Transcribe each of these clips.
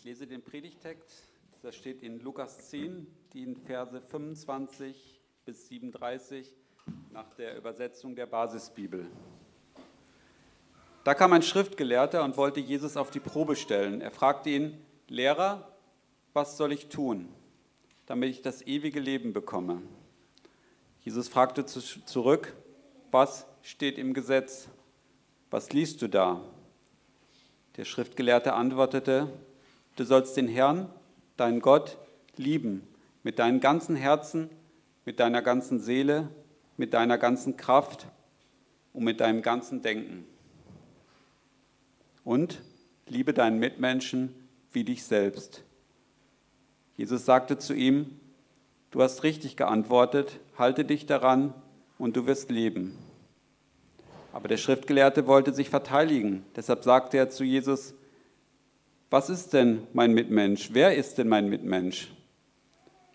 Ich lese den Predigtext, das steht in Lukas 10, die in Verse 25 bis 37 nach der Übersetzung der Basisbibel. Da kam ein Schriftgelehrter und wollte Jesus auf die Probe stellen. Er fragte ihn, Lehrer, was soll ich tun, damit ich das ewige Leben bekomme? Jesus fragte zurück, was steht im Gesetz? Was liest du da? Der Schriftgelehrte antwortete, du sollst den Herrn, deinen Gott, lieben mit deinem ganzen Herzen, mit deiner ganzen Seele, mit deiner ganzen Kraft und mit deinem ganzen Denken. Und liebe deinen Mitmenschen wie dich selbst. Jesus sagte zu ihm, du hast richtig geantwortet, halte dich daran und du wirst leben. Aber der Schriftgelehrte wollte sich verteidigen. Deshalb sagte er zu Jesus, was ist denn mein Mitmensch? Wer ist denn mein Mitmensch?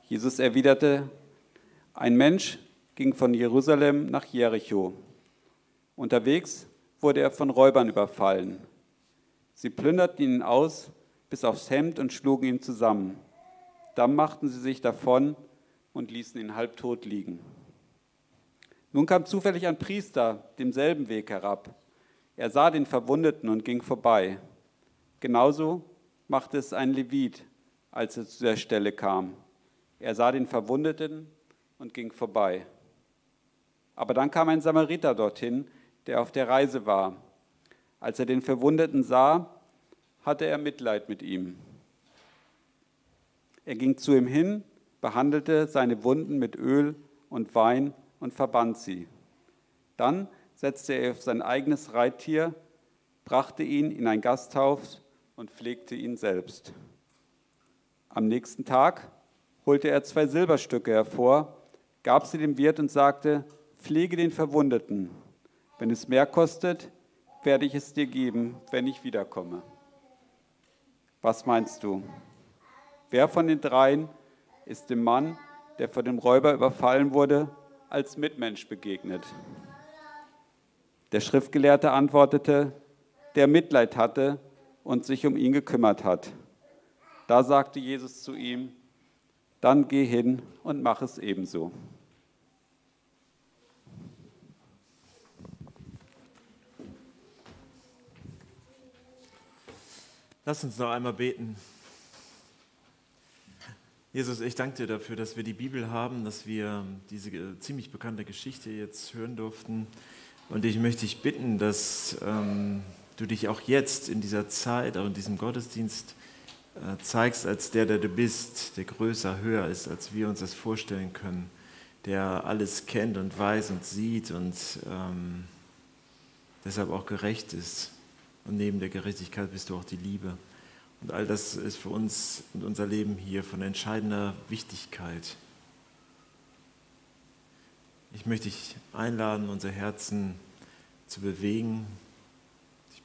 Jesus erwiderte, ein Mensch ging von Jerusalem nach Jericho. Unterwegs wurde er von Räubern überfallen. Sie plünderten ihn aus bis aufs Hemd und schlugen ihn zusammen. Dann machten sie sich davon und ließen ihn halbtot liegen. Nun kam zufällig ein Priester demselben Weg herab. Er sah den Verwundeten und ging vorbei. Genauso machte es ein Levit, als er zu der Stelle kam. Er sah den Verwundeten und ging vorbei. Aber dann kam ein Samariter dorthin, der auf der Reise war. Als er den Verwundeten sah, hatte er Mitleid mit ihm. Er ging zu ihm hin, behandelte seine Wunden mit Öl und Wein und verband sie. Dann setzte er auf sein eigenes Reittier, brachte ihn in ein Gasthaus und pflegte ihn selbst. Am nächsten Tag holte er zwei Silberstücke hervor, gab sie dem Wirt und sagte, pflege den Verwundeten. Wenn es mehr kostet, werde ich es dir geben, wenn ich wiederkomme. Was meinst du? Wer von den dreien ist dem Mann, der von dem Räuber überfallen wurde, als Mitmensch begegnet. Der Schriftgelehrte antwortete, der Mitleid hatte und sich um ihn gekümmert hat. Da sagte Jesus zu ihm, dann geh hin und mach es ebenso. Lass uns noch einmal beten. Jesus, ich danke dir dafür, dass wir die Bibel haben, dass wir diese ziemlich bekannte Geschichte jetzt hören durften. Und ich möchte dich bitten, dass ähm, du dich auch jetzt in dieser Zeit, auch in diesem Gottesdienst äh, zeigst als der, der du bist, der größer, höher ist, als wir uns das vorstellen können, der alles kennt und weiß und sieht und ähm, deshalb auch gerecht ist. Und neben der Gerechtigkeit bist du auch die Liebe. Und all das ist für uns und unser Leben hier von entscheidender Wichtigkeit. Ich möchte dich einladen, unser Herzen zu bewegen.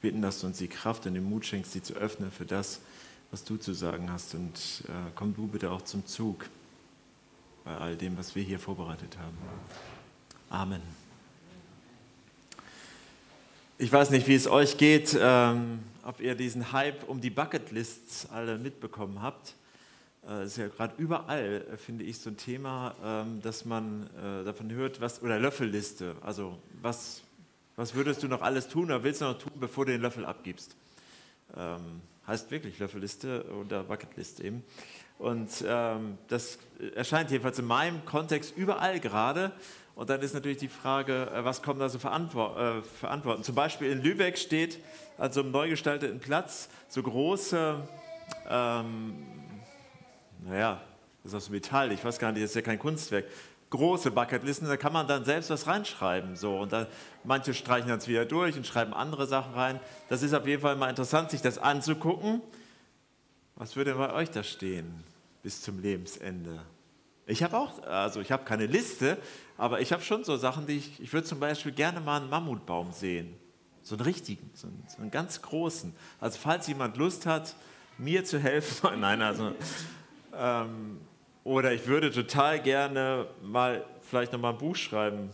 Ich bitte, dass du uns die Kraft und den Mut schenkst, sie zu öffnen für das, was du zu sagen hast. Und äh, komm du bitte auch zum Zug bei all dem, was wir hier vorbereitet haben. Amen. Ich weiß nicht, wie es euch geht. Ähm, ob ihr diesen Hype um die Bucketlists alle mitbekommen habt. Äh, ist ja gerade überall, äh, finde ich, so ein Thema, ähm, dass man äh, davon hört, was, oder Löffelliste, also was, was würdest du noch alles tun oder willst du noch tun, bevor du den Löffel abgibst? Ähm, heißt wirklich Löffelliste oder Bucketlist eben. Und ähm, das erscheint jedenfalls in meinem Kontext überall gerade. Und dann ist natürlich die Frage, was kommen da so für Antworten? Zum Beispiel in Lübeck steht, an so einem neu gestalteten Platz so große, ähm, naja, das ist aus Metall, ich weiß gar nicht, das ist ja kein Kunstwerk, große Bucketlisten, da kann man dann selbst was reinschreiben. So. Und da, manche streichen das wieder durch und schreiben andere Sachen rein. Das ist auf jeden Fall mal interessant, sich das anzugucken. Was würde bei euch da stehen bis zum Lebensende? Ich habe auch, also ich habe keine Liste, aber ich habe schon so Sachen, die ich, ich würde zum Beispiel gerne mal einen Mammutbaum sehen. So einen richtigen, so einen, so einen ganz großen. Also falls jemand Lust hat, mir zu helfen, nein, also, ähm, oder ich würde total gerne mal vielleicht noch mal ein Buch schreiben.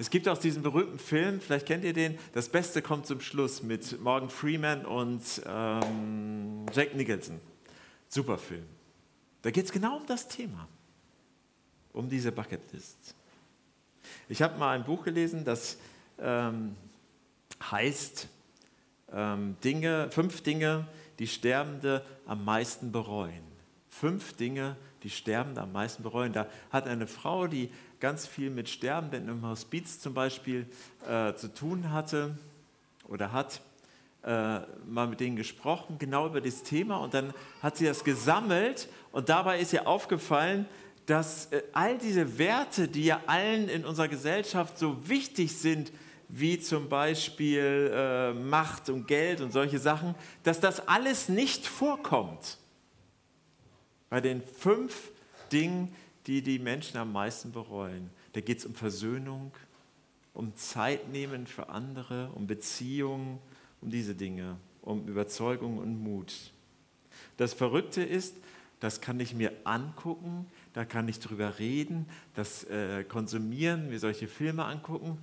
Es gibt auch diesen berühmten Film, vielleicht kennt ihr den, Das Beste kommt zum Schluss mit Morgan Freeman und ähm, Jack Nicholson. Super Film. Da geht es genau um das Thema, um diese Bucketlist. Ich habe mal ein Buch gelesen, das ähm, heißt ähm, Dinge, fünf Dinge, die Sterbende am meisten bereuen. Fünf Dinge, die Sterbende am meisten bereuen. Da hat eine Frau, die ganz viel mit Sterbenden im Hospiz zum Beispiel äh, zu tun hatte oder hat, äh, mal mit denen gesprochen, genau über das Thema und dann hat sie das gesammelt und dabei ist ihr aufgefallen, dass äh, all diese Werte, die ja allen in unserer Gesellschaft so wichtig sind, wie zum Beispiel äh, Macht und Geld und solche Sachen, dass das alles nicht vorkommt. Bei den fünf Dingen, die die Menschen am meisten bereuen. Da geht es um Versöhnung, um Zeit nehmen für andere, um Beziehungen, um diese Dinge, um Überzeugung und Mut. Das Verrückte ist, das kann ich mir angucken, da kann ich drüber reden, das äh, konsumieren, mir solche Filme angucken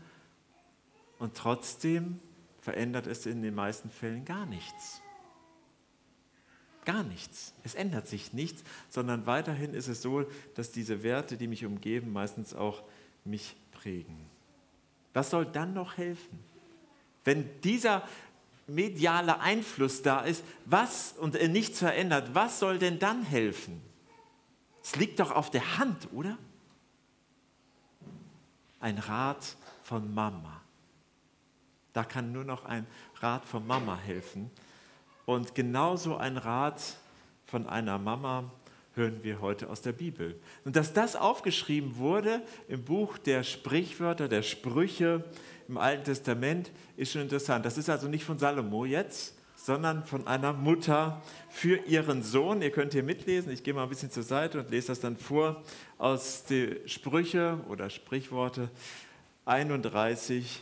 und trotzdem verändert es in den meisten Fällen gar nichts. Gar nichts. Es ändert sich nichts, sondern weiterhin ist es so, dass diese Werte, die mich umgeben, meistens auch mich prägen. Was soll dann noch helfen? Wenn dieser mediale Einfluss da ist, was und nichts verändert, was soll denn dann helfen? Es liegt doch auf der Hand, oder? Ein Rat von Mama. Da kann nur noch ein Rat von Mama helfen. Und genauso ein Rat von einer Mama hören wir heute aus der Bibel. Und dass das aufgeschrieben wurde im Buch der Sprichwörter, der Sprüche im Alten Testament, ist schon interessant. Das ist also nicht von Salomo jetzt, sondern von einer Mutter für ihren Sohn. Ihr könnt hier mitlesen, ich gehe mal ein bisschen zur Seite und lese das dann vor aus den Sprüche oder Sprichworte 31,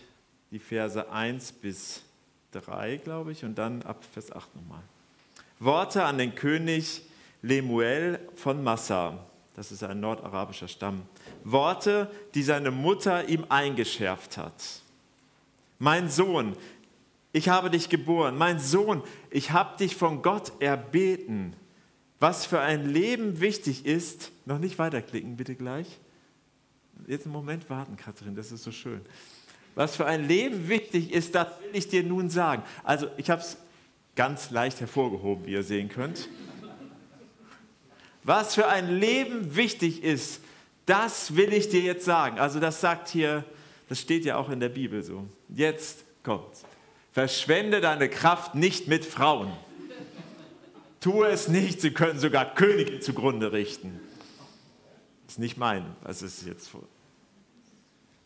die Verse 1 bis 3, glaube ich, und dann ab Vers 8 nochmal. Worte an den König Lemuel von Massa. Das ist ein nordarabischer Stamm. Worte, die seine Mutter ihm eingeschärft hat. Mein Sohn, ich habe dich geboren. Mein Sohn, ich habe dich von Gott erbeten. Was für ein Leben wichtig ist, noch nicht weiterklicken, bitte gleich. Jetzt einen Moment warten, Katrin, das ist so schön was für ein Leben wichtig ist, das will ich dir nun sagen. Also ich habe es ganz leicht hervorgehoben, wie ihr sehen könnt. Was für ein Leben wichtig ist, das will ich dir jetzt sagen. Also das sagt hier, das steht ja auch in der Bibel so. Jetzt kommt. Verschwende deine Kraft nicht mit Frauen. Tue es nicht, sie können sogar Könige zugrunde richten. Das ist nicht mein, was ist jetzt vor.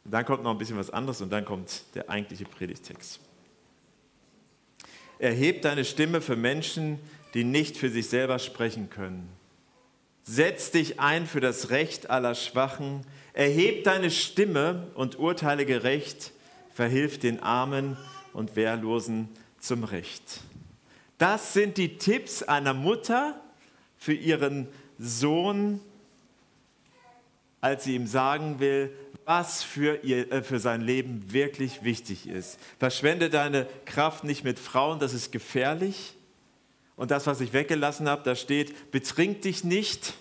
Und dann kommt noch ein bisschen was anderes und dann kommt der eigentliche Predigtext. Erheb deine Stimme für Menschen, die nicht für sich selber sprechen können. Setz dich ein für das Recht aller Schwachen. Erheb deine Stimme und urteile gerecht. Verhilf den Armen und Wehrlosen zum Recht. Das sind die Tipps einer Mutter für ihren Sohn, als sie ihm sagen will, was für, ihr, äh, für sein Leben wirklich wichtig ist. Verschwende deine Kraft nicht mit Frauen, das ist gefährlich. Und das, was ich weggelassen habe, da steht, betrink dich nicht,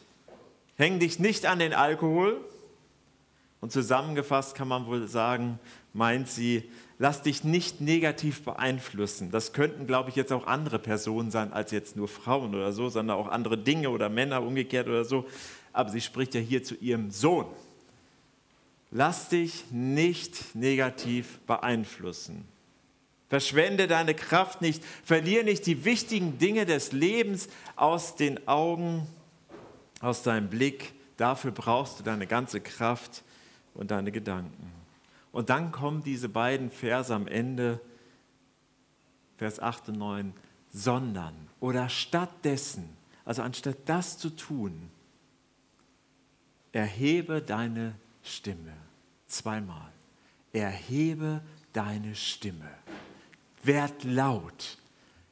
häng dich nicht an den Alkohol. Und zusammengefasst kann man wohl sagen, meint sie, lass dich nicht negativ beeinflussen. Das könnten, glaube ich, jetzt auch andere Personen sein als jetzt nur Frauen oder so, sondern auch andere Dinge oder Männer umgekehrt oder so. Aber sie spricht ja hier zu ihrem Sohn. Lass dich nicht negativ beeinflussen. Verschwende deine Kraft nicht, verliere nicht die wichtigen Dinge des Lebens aus den Augen, aus deinem Blick. Dafür brauchst du deine ganze Kraft und deine Gedanken. Und dann kommen diese beiden Verse am Ende, Vers 8 und 9, sondern oder stattdessen, also anstatt das zu tun, erhebe deine Stimme. Zweimal. Erhebe deine Stimme. Werd laut.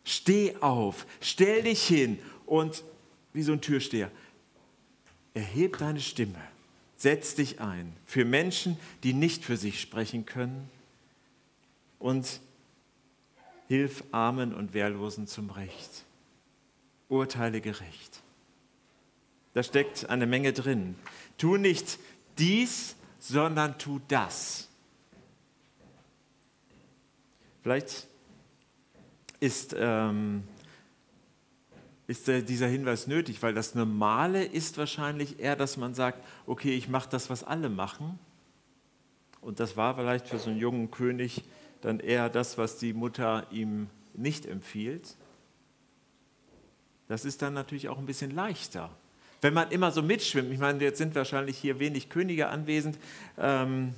Steh auf. Stell dich hin und wie so ein Türsteher. Erhebe deine Stimme. Setz dich ein für Menschen, die nicht für sich sprechen können und hilf Armen und Wehrlosen zum Recht. Urteile gerecht. Da steckt eine Menge drin. Tu nicht dies, sondern tu das. Vielleicht ist, ähm, ist dieser Hinweis nötig, weil das Normale ist wahrscheinlich eher, dass man sagt, okay, ich mache das, was alle machen. Und das war vielleicht für so einen jungen König dann eher das, was die Mutter ihm nicht empfiehlt. Das ist dann natürlich auch ein bisschen leichter. Wenn man immer so mitschwimmt, ich meine, jetzt sind wahrscheinlich hier wenig Könige anwesend, ähm,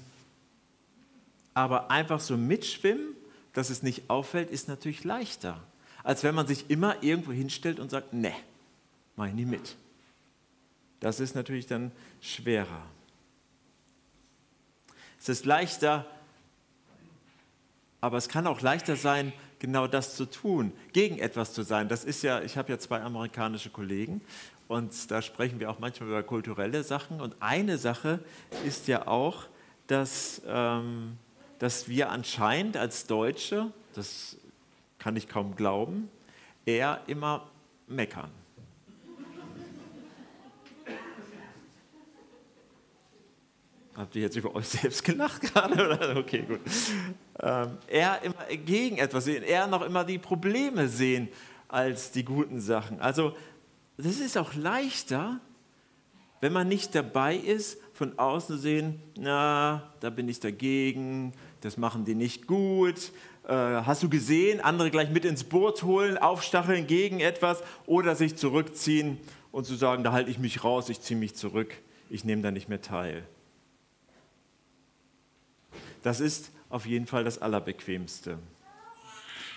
aber einfach so mitschwimmen dass es nicht auffällt, ist natürlich leichter, als wenn man sich immer irgendwo hinstellt und sagt, ne, mach ich nie mit. Das ist natürlich dann schwerer. Es ist leichter, aber es kann auch leichter sein, genau das zu tun, gegen etwas zu sein. Das ist ja, ich habe ja zwei amerikanische Kollegen und da sprechen wir auch manchmal über kulturelle Sachen. Und eine Sache ist ja auch, dass ähm, dass wir anscheinend als Deutsche, das kann ich kaum glauben, eher immer meckern. Habt ihr jetzt über euch selbst gelacht gerade? Okay, gut. Ähm, eher immer gegen etwas sehen, eher noch immer die Probleme sehen als die guten Sachen. Also, das ist auch leichter, wenn man nicht dabei ist, von außen zu sehen, na, da bin ich dagegen, das machen die nicht gut. Äh, hast du gesehen, andere gleich mit ins Boot holen, aufstacheln gegen etwas oder sich zurückziehen und zu sagen, da halte ich mich raus, ich ziehe mich zurück, ich nehme da nicht mehr teil. Das ist auf jeden Fall das Allerbequemste.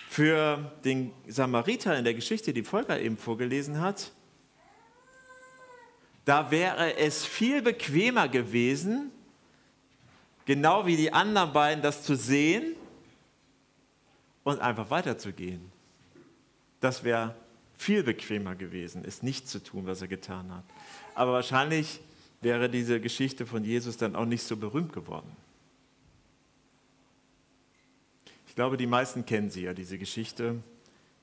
Für den Samariter in der Geschichte, die Volker eben vorgelesen hat, da wäre es viel bequemer gewesen, genau wie die anderen beiden, das zu sehen und einfach weiterzugehen. Das wäre viel bequemer gewesen, es nicht zu tun, was er getan hat. Aber wahrscheinlich wäre diese Geschichte von Jesus dann auch nicht so berühmt geworden. Ich glaube, die meisten kennen sie ja, diese Geschichte.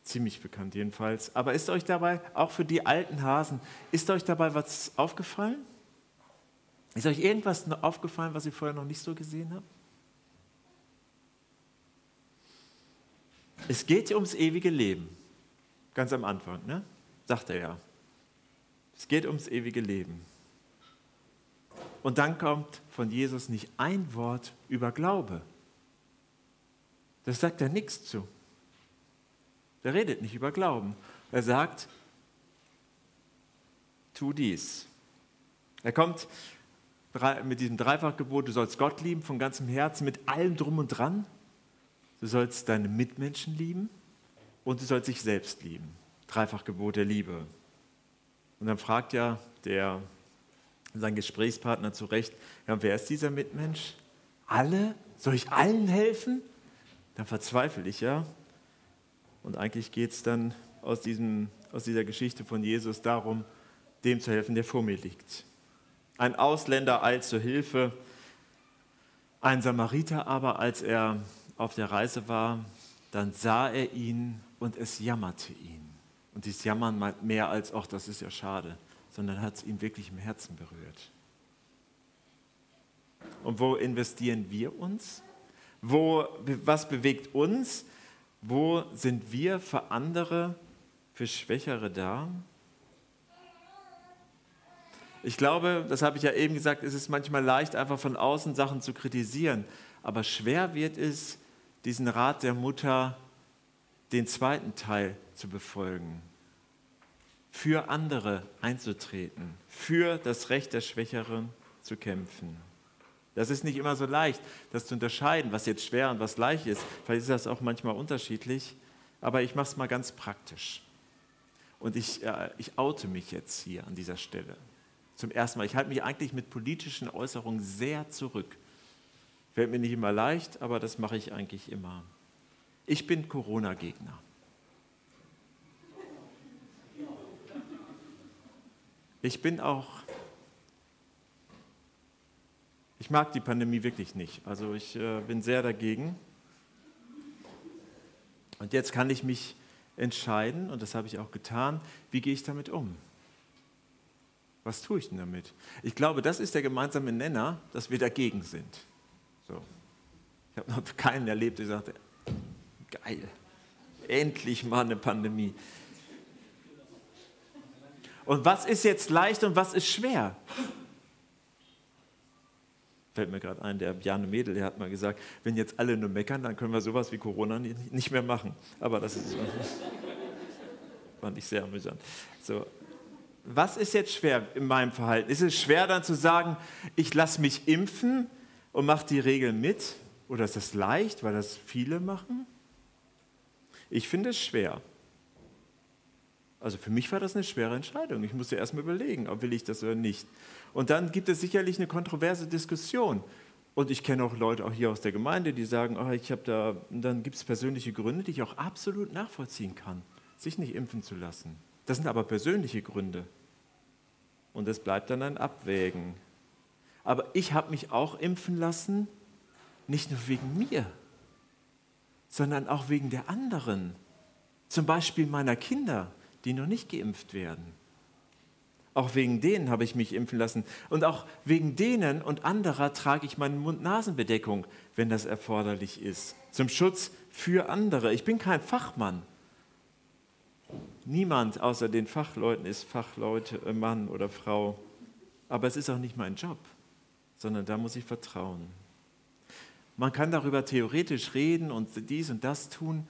Ziemlich bekannt jedenfalls. Aber ist euch dabei, auch für die alten Hasen, ist euch dabei was aufgefallen? Ist euch irgendwas aufgefallen, was ihr vorher noch nicht so gesehen habt? Es geht ums ewige Leben. Ganz am Anfang, ne? sagt er ja. Es geht ums ewige Leben. Und dann kommt von Jesus nicht ein Wort über Glaube. Das sagt er nichts zu. Er redet nicht über Glauben. Er sagt, tu dies. Er kommt mit diesem Dreifachgebot, du sollst Gott lieben von ganzem Herzen, mit allem drum und dran. Du sollst deine Mitmenschen lieben und du sollst dich selbst lieben. Dreifachgebot der Liebe. Und dann fragt ja der, sein Gesprächspartner zu Recht, ja, wer ist dieser Mitmensch? Alle? Soll ich allen helfen? Dann verzweifle ich ja. Und eigentlich geht es dann aus, diesem, aus dieser Geschichte von Jesus darum, dem zu helfen, der vor mir liegt. Ein Ausländer eilt zur Hilfe, ein Samariter aber, als er auf der Reise war, dann sah er ihn und es jammerte ihn. Und dieses Jammern meint mehr als, ach, das ist ja schade, sondern hat es ihn wirklich im Herzen berührt. Und wo investieren wir uns? Wo, was bewegt uns? Wo sind wir für andere, für Schwächere da? Ich glaube, das habe ich ja eben gesagt, es ist manchmal leicht, einfach von außen Sachen zu kritisieren. Aber schwer wird es, diesen Rat der Mutter, den zweiten Teil zu befolgen. Für andere einzutreten, für das Recht der Schwächeren zu kämpfen. Das ist nicht immer so leicht, das zu unterscheiden, was jetzt schwer und was leicht ist. Vielleicht ist das auch manchmal unterschiedlich, aber ich mache es mal ganz praktisch. Und ich, äh, ich oute mich jetzt hier an dieser Stelle zum ersten Mal. Ich halte mich eigentlich mit politischen Äußerungen sehr zurück. Fällt mir nicht immer leicht, aber das mache ich eigentlich immer. Ich bin Corona-Gegner. Ich bin auch Ich mag die Pandemie wirklich nicht. Also ich äh, bin sehr dagegen. Und jetzt kann ich mich entscheiden, und das habe ich auch getan, wie gehe ich damit um? Was tue ich denn damit? Ich glaube, das ist der gemeinsame Nenner, dass wir dagegen sind. So. Ich habe noch keinen erlebt, der sagte, geil, endlich mal eine Pandemie. Und was ist jetzt leicht und was ist schwer? Fällt mir gerade ein, der Bjarne Mädel, der hat mal gesagt, wenn jetzt alle nur meckern, dann können wir sowas wie Corona nicht mehr machen. Aber das ist, fand ich sehr amüsant. So, was ist jetzt schwer in meinem Verhalten? Ist es schwer dann zu sagen, ich lasse mich impfen und mache die Regeln mit? Oder ist das leicht, weil das viele machen? Ich finde es schwer. Also für mich war das eine schwere Entscheidung. Ich musste erst mal überlegen, ob will ich das oder nicht. Und dann gibt es sicherlich eine kontroverse Diskussion. Und ich kenne auch Leute auch hier aus der Gemeinde, die sagen, oh, ich habe da, dann gibt es persönliche Gründe, die ich auch absolut nachvollziehen kann, sich nicht impfen zu lassen. Das sind aber persönliche Gründe. Und es bleibt dann ein Abwägen. Aber ich habe mich auch impfen lassen, nicht nur wegen mir, sondern auch wegen der anderen. Zum Beispiel meiner Kinder, die noch nicht geimpft werden. Auch wegen denen habe ich mich impfen lassen. Und auch wegen denen und anderer trage ich meine Mund-Nasen-Bedeckung, wenn das erforderlich ist. Zum Schutz für andere. Ich bin kein Fachmann. Niemand außer den Fachleuten ist Fachleute, äh, Mann oder Frau. Aber es ist auch nicht mein Job, sondern da muss ich vertrauen. Man kann darüber theoretisch reden und dies und das tun.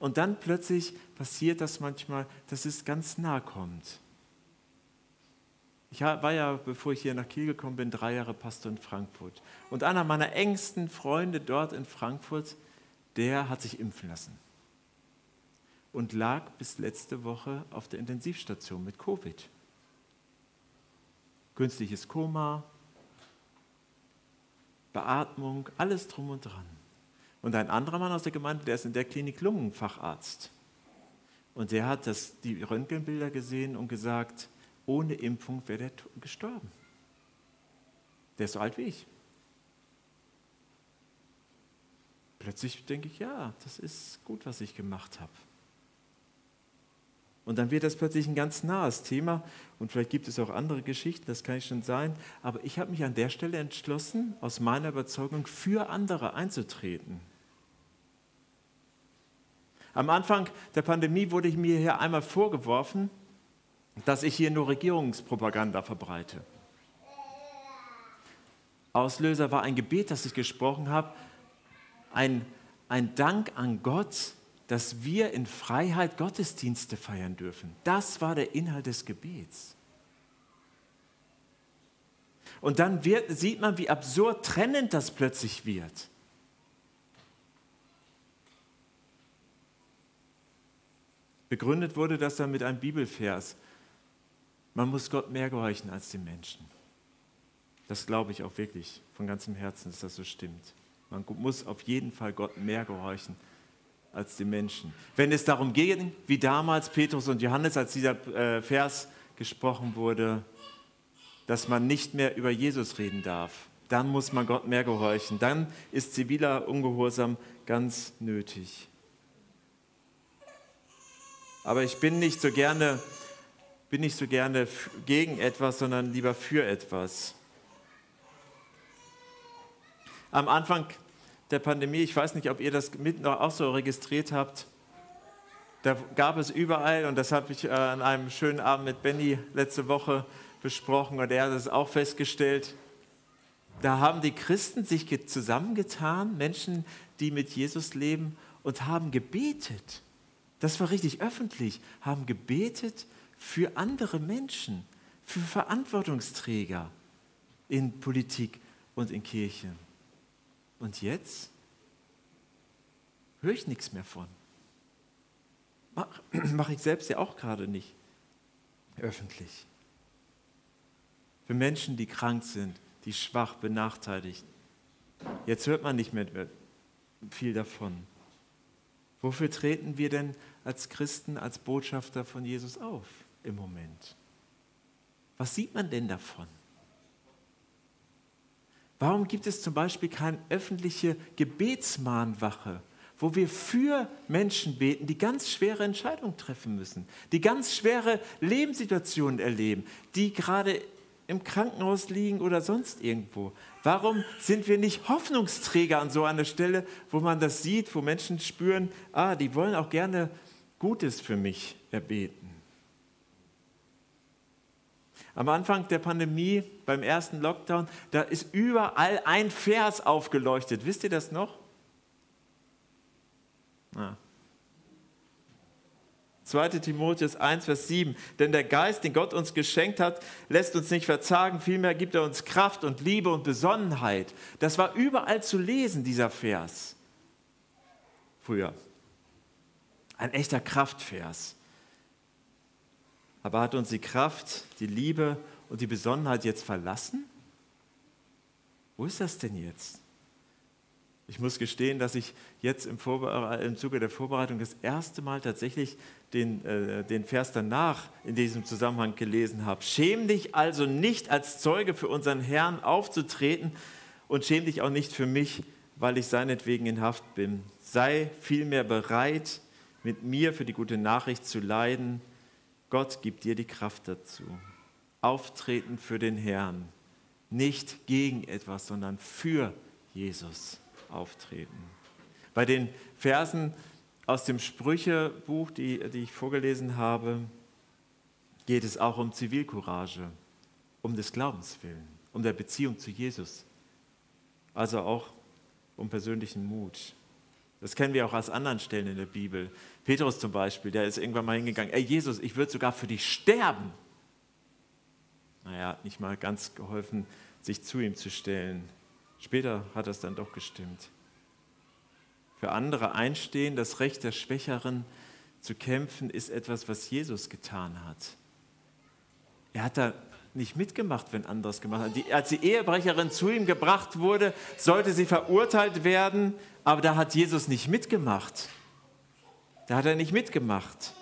Und dann plötzlich passiert das manchmal, dass es ganz nah kommt. Ich war ja, bevor ich hier nach Kiel gekommen bin, drei Jahre Pastor in Frankfurt. Und einer meiner engsten Freunde dort in Frankfurt, der hat sich impfen lassen und lag bis letzte Woche auf der Intensivstation mit Covid. Künstliches Koma, Beatmung, alles drum und dran. Und ein anderer Mann aus der Gemeinde, der ist in der Klinik Lungenfacharzt. Und der hat das, die Röntgenbilder gesehen und gesagt, ohne Impfung wäre der gestorben. Der ist so alt wie ich. Plötzlich denke ich, ja, das ist gut, was ich gemacht habe. Und dann wird das plötzlich ein ganz nahes Thema. Und vielleicht gibt es auch andere Geschichten, das kann ich schon sein. Aber ich habe mich an der Stelle entschlossen, aus meiner Überzeugung für andere einzutreten. Am Anfang der Pandemie wurde mir hier einmal vorgeworfen, dass ich hier nur Regierungspropaganda verbreite. Auslöser war ein Gebet, das ich gesprochen habe, ein, ein Dank an Gott, dass wir in Freiheit Gottesdienste feiern dürfen. Das war der Inhalt des Gebets. Und dann wird, sieht man, wie absurd trennend das plötzlich wird. Begründet wurde das dann mit einem Bibelvers. Man muss Gott mehr gehorchen als den Menschen. Das glaube ich auch wirklich von ganzem Herzen, dass das so stimmt. Man muss auf jeden Fall Gott mehr gehorchen als die Menschen. Wenn es darum ging, wie damals Petrus und Johannes, als dieser äh, Vers gesprochen wurde, dass man nicht mehr über Jesus reden darf, dann muss man Gott mehr gehorchen. Dann ist ziviler Ungehorsam ganz nötig. Aber ich bin nicht so gerne, bin nicht so gerne gegen etwas, sondern lieber für etwas. Am Anfang der Pandemie, ich weiß nicht, ob ihr das mit noch auch so registriert habt, da gab es überall, und das habe ich äh, an einem schönen Abend mit Benny letzte Woche besprochen, und er hat es auch festgestellt, da haben die Christen sich zusammengetan, Menschen, die mit Jesus leben, und haben gebetet. Das war richtig öffentlich, haben gebetet für andere Menschen, für Verantwortungsträger in Politik und in Kirchen. Und jetzt höre ich nichts mehr von. Mache mach ich selbst ja auch gerade nicht öffentlich. Für Menschen, die krank sind, die schwach, benachteiligt. Jetzt hört man nicht mehr viel davon. Wofür treten wir denn als Christen, als Botschafter von Jesus auf im Moment? Was sieht man denn davon? Warum gibt es zum Beispiel keine öffentliche Gebetsmahnwache, wo wir für Menschen beten, die ganz schwere Entscheidungen treffen müssen, die ganz schwere Lebenssituationen erleben, die gerade im Krankenhaus liegen oder sonst irgendwo? Warum sind wir nicht Hoffnungsträger an so einer Stelle, wo man das sieht, wo Menschen spüren, ah, die wollen auch gerne Gutes für mich erbeten? Am Anfang der Pandemie, beim ersten Lockdown, da ist überall ein Vers aufgeleuchtet. Wisst ihr das noch? Ah. 2. Timotheus 1, Vers 7. Denn der Geist, den Gott uns geschenkt hat, lässt uns nicht verzagen, vielmehr gibt er uns Kraft und Liebe und Besonnenheit. Das war überall zu lesen, dieser Vers. Früher. Ein echter Kraftvers. Aber hat uns die Kraft, die Liebe und die Besonnenheit jetzt verlassen? Wo ist das denn jetzt? Ich muss gestehen, dass ich jetzt im, im Zuge der Vorbereitung das erste Mal tatsächlich den, äh, den Vers danach in diesem Zusammenhang gelesen habe. Schäm dich also nicht als Zeuge für unseren Herrn aufzutreten und schäm dich auch nicht für mich, weil ich seinetwegen in Haft bin. Sei vielmehr bereit, mit mir für die gute Nachricht zu leiden Gott gibt dir die Kraft dazu. Auftreten für den Herrn. Nicht gegen etwas, sondern für Jesus auftreten. Bei den Versen aus dem Sprüchebuch, die, die ich vorgelesen habe, geht es auch um Zivilcourage, um des Glaubens willen, um der Beziehung zu Jesus. Also auch um persönlichen Mut. Das kennen wir auch aus anderen Stellen in der Bibel. Petrus zum Beispiel, der ist irgendwann mal hingegangen, ey Jesus, ich würde sogar für dich sterben. Naja, hat nicht mal ganz geholfen, sich zu ihm zu stellen. Später hat das dann doch gestimmt. Für andere einstehen, das Recht der Schwächeren zu kämpfen, ist etwas, was Jesus getan hat. Er hat da nicht mitgemacht, wenn anderes gemacht hat. Die, als die Ehebrecherin zu ihm gebracht wurde, sollte sie verurteilt werden, aber da hat Jesus nicht mitgemacht. Da hat er nicht mitgemacht.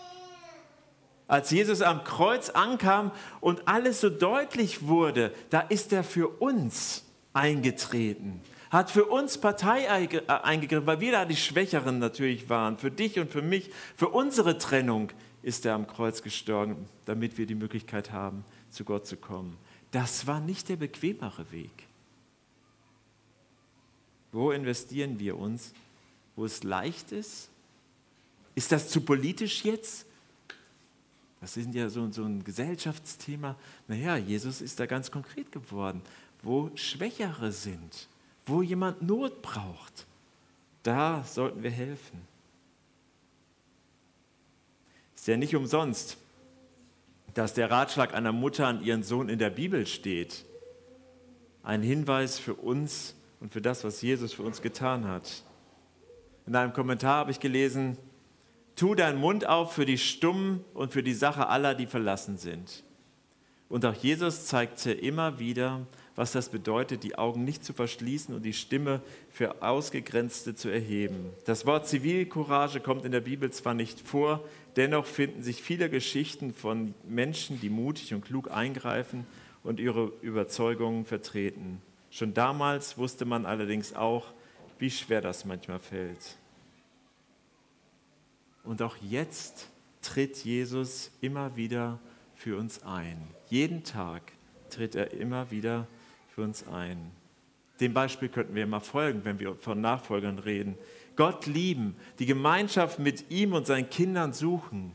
Als Jesus am Kreuz ankam und alles so deutlich wurde, da ist er für uns eingetreten, hat für uns Partei äh, eingegriffen, weil wir da die Schwächeren natürlich waren, für dich und für mich, für unsere Trennung ist er am Kreuz gestorben, damit wir die Möglichkeit haben, zu Gott zu kommen. Das war nicht der bequemere Weg. Wo investieren wir uns? Wo es leicht ist? Ist das zu politisch jetzt? Das ist ja so, so ein Gesellschaftsthema. Naja, Jesus ist da ganz konkret geworden. Wo Schwächere sind, wo jemand Not braucht, da sollten wir helfen. Ist ja nicht umsonst, dass der Ratschlag einer Mutter an ihren Sohn in der Bibel steht. Ein Hinweis für uns und für das, was Jesus für uns getan hat. In einem Kommentar habe ich gelesen, tu deinen Mund auf für die Stummen und für die Sache aller, die verlassen sind. Und auch Jesus zeigte immer wieder, was das bedeutet, die Augen nicht zu verschließen und die Stimme für Ausgegrenzte zu erheben. Das Wort Zivilcourage kommt in der Bibel zwar nicht vor, dennoch finden sich viele Geschichten von Menschen, die mutig und klug eingreifen und ihre Überzeugungen vertreten. Schon damals wusste man allerdings auch, wie schwer das manchmal fällt. Und auch jetzt tritt Jesus immer wieder für uns ein. Jeden Tag tritt er immer wieder für uns ein. Dem Beispiel könnten wir immer folgen, wenn wir von Nachfolgern reden. Gott lieben, die Gemeinschaft mit ihm und seinen Kindern suchen,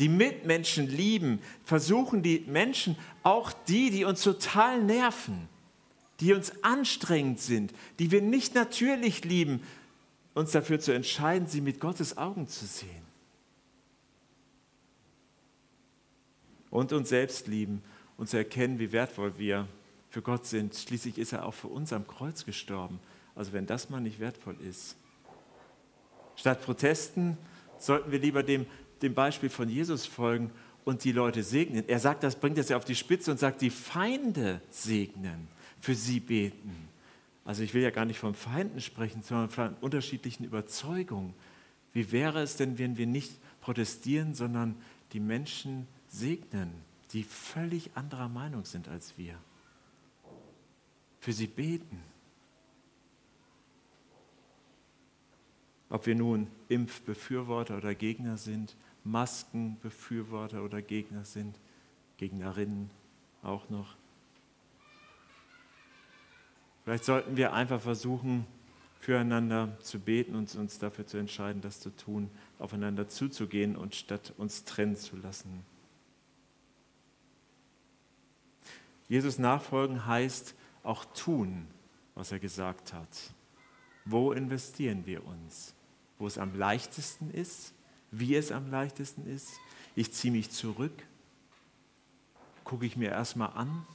die Mitmenschen lieben, versuchen die Menschen, auch die, die uns total nerven, die uns anstrengend sind, die wir nicht natürlich lieben, uns dafür zu entscheiden, sie mit Gottes Augen zu sehen. Und uns selbst lieben und zu erkennen, wie wertvoll wir für Gott sind. Schließlich ist er auch für uns am Kreuz gestorben. Also wenn das mal nicht wertvoll ist. Statt Protesten sollten wir lieber dem, dem Beispiel von Jesus folgen und die Leute segnen. Er sagt, das bringt es ja auf die Spitze und sagt, die Feinde segnen für sie beten. Also ich will ja gar nicht von Feinden sprechen, sondern von unterschiedlichen Überzeugungen. Wie wäre es denn, wenn wir nicht protestieren, sondern die Menschen segnen, die völlig anderer Meinung sind als wir? Für sie beten. Ob wir nun Impfbefürworter oder Gegner sind, Maskenbefürworter oder Gegner sind, Gegnerinnen auch noch. Vielleicht sollten wir einfach versuchen, füreinander zu beten und uns dafür zu entscheiden, das zu tun, aufeinander zuzugehen und statt uns trennen zu lassen. Jesus nachfolgen heißt auch tun, was er gesagt hat. Wo investieren wir uns? Wo es am leichtesten ist, wie es am leichtesten ist. Ich ziehe mich zurück, gucke ich mir erstmal an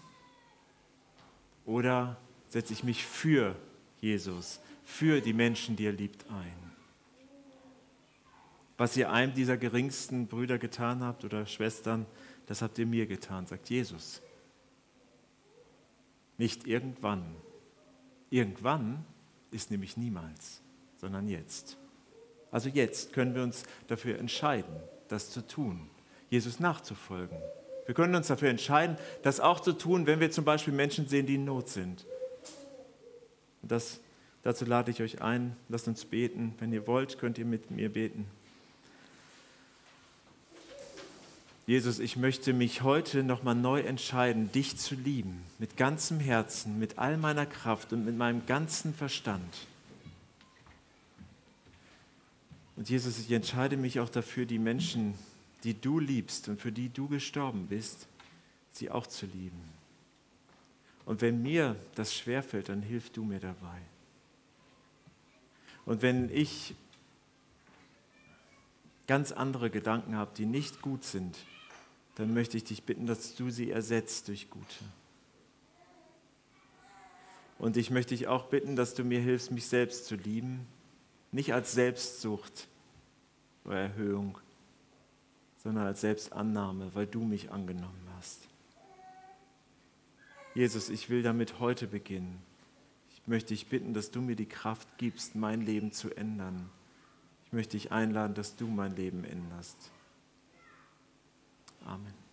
oder setze ich mich für Jesus, für die Menschen, die er liebt, ein. Was ihr einem dieser geringsten Brüder getan habt oder Schwestern, das habt ihr mir getan, sagt Jesus. Nicht irgendwann. Irgendwann ist nämlich niemals, sondern jetzt. Also jetzt können wir uns dafür entscheiden, das zu tun, Jesus nachzufolgen. Wir können uns dafür entscheiden, das auch zu tun, wenn wir zum Beispiel Menschen sehen, die in Not sind. Das, dazu lade ich euch ein. Lasst uns beten. Wenn ihr wollt, könnt ihr mit mir beten. Jesus, ich möchte mich heute nochmal neu entscheiden, dich zu lieben, mit ganzem Herzen, mit all meiner Kraft und mit meinem ganzen Verstand. Und Jesus, ich entscheide mich auch dafür, die Menschen, die du liebst und für die du gestorben bist, sie auch zu lieben. Und wenn mir das schwerfällt, dann hilf du mir dabei. Und wenn ich ganz andere Gedanken habe, die nicht gut sind, dann möchte ich dich bitten, dass du sie ersetzt durch gute. Und ich möchte dich auch bitten, dass du mir hilfst, mich selbst zu lieben, nicht als Selbstsucht oder Erhöhung, sondern als Selbstannahme, weil du mich angenommen hast. Jesus, ich will damit heute beginnen. Ich möchte dich bitten, dass du mir die Kraft gibst, mein Leben zu ändern. Ich möchte dich einladen, dass du mein Leben änderst. Amen.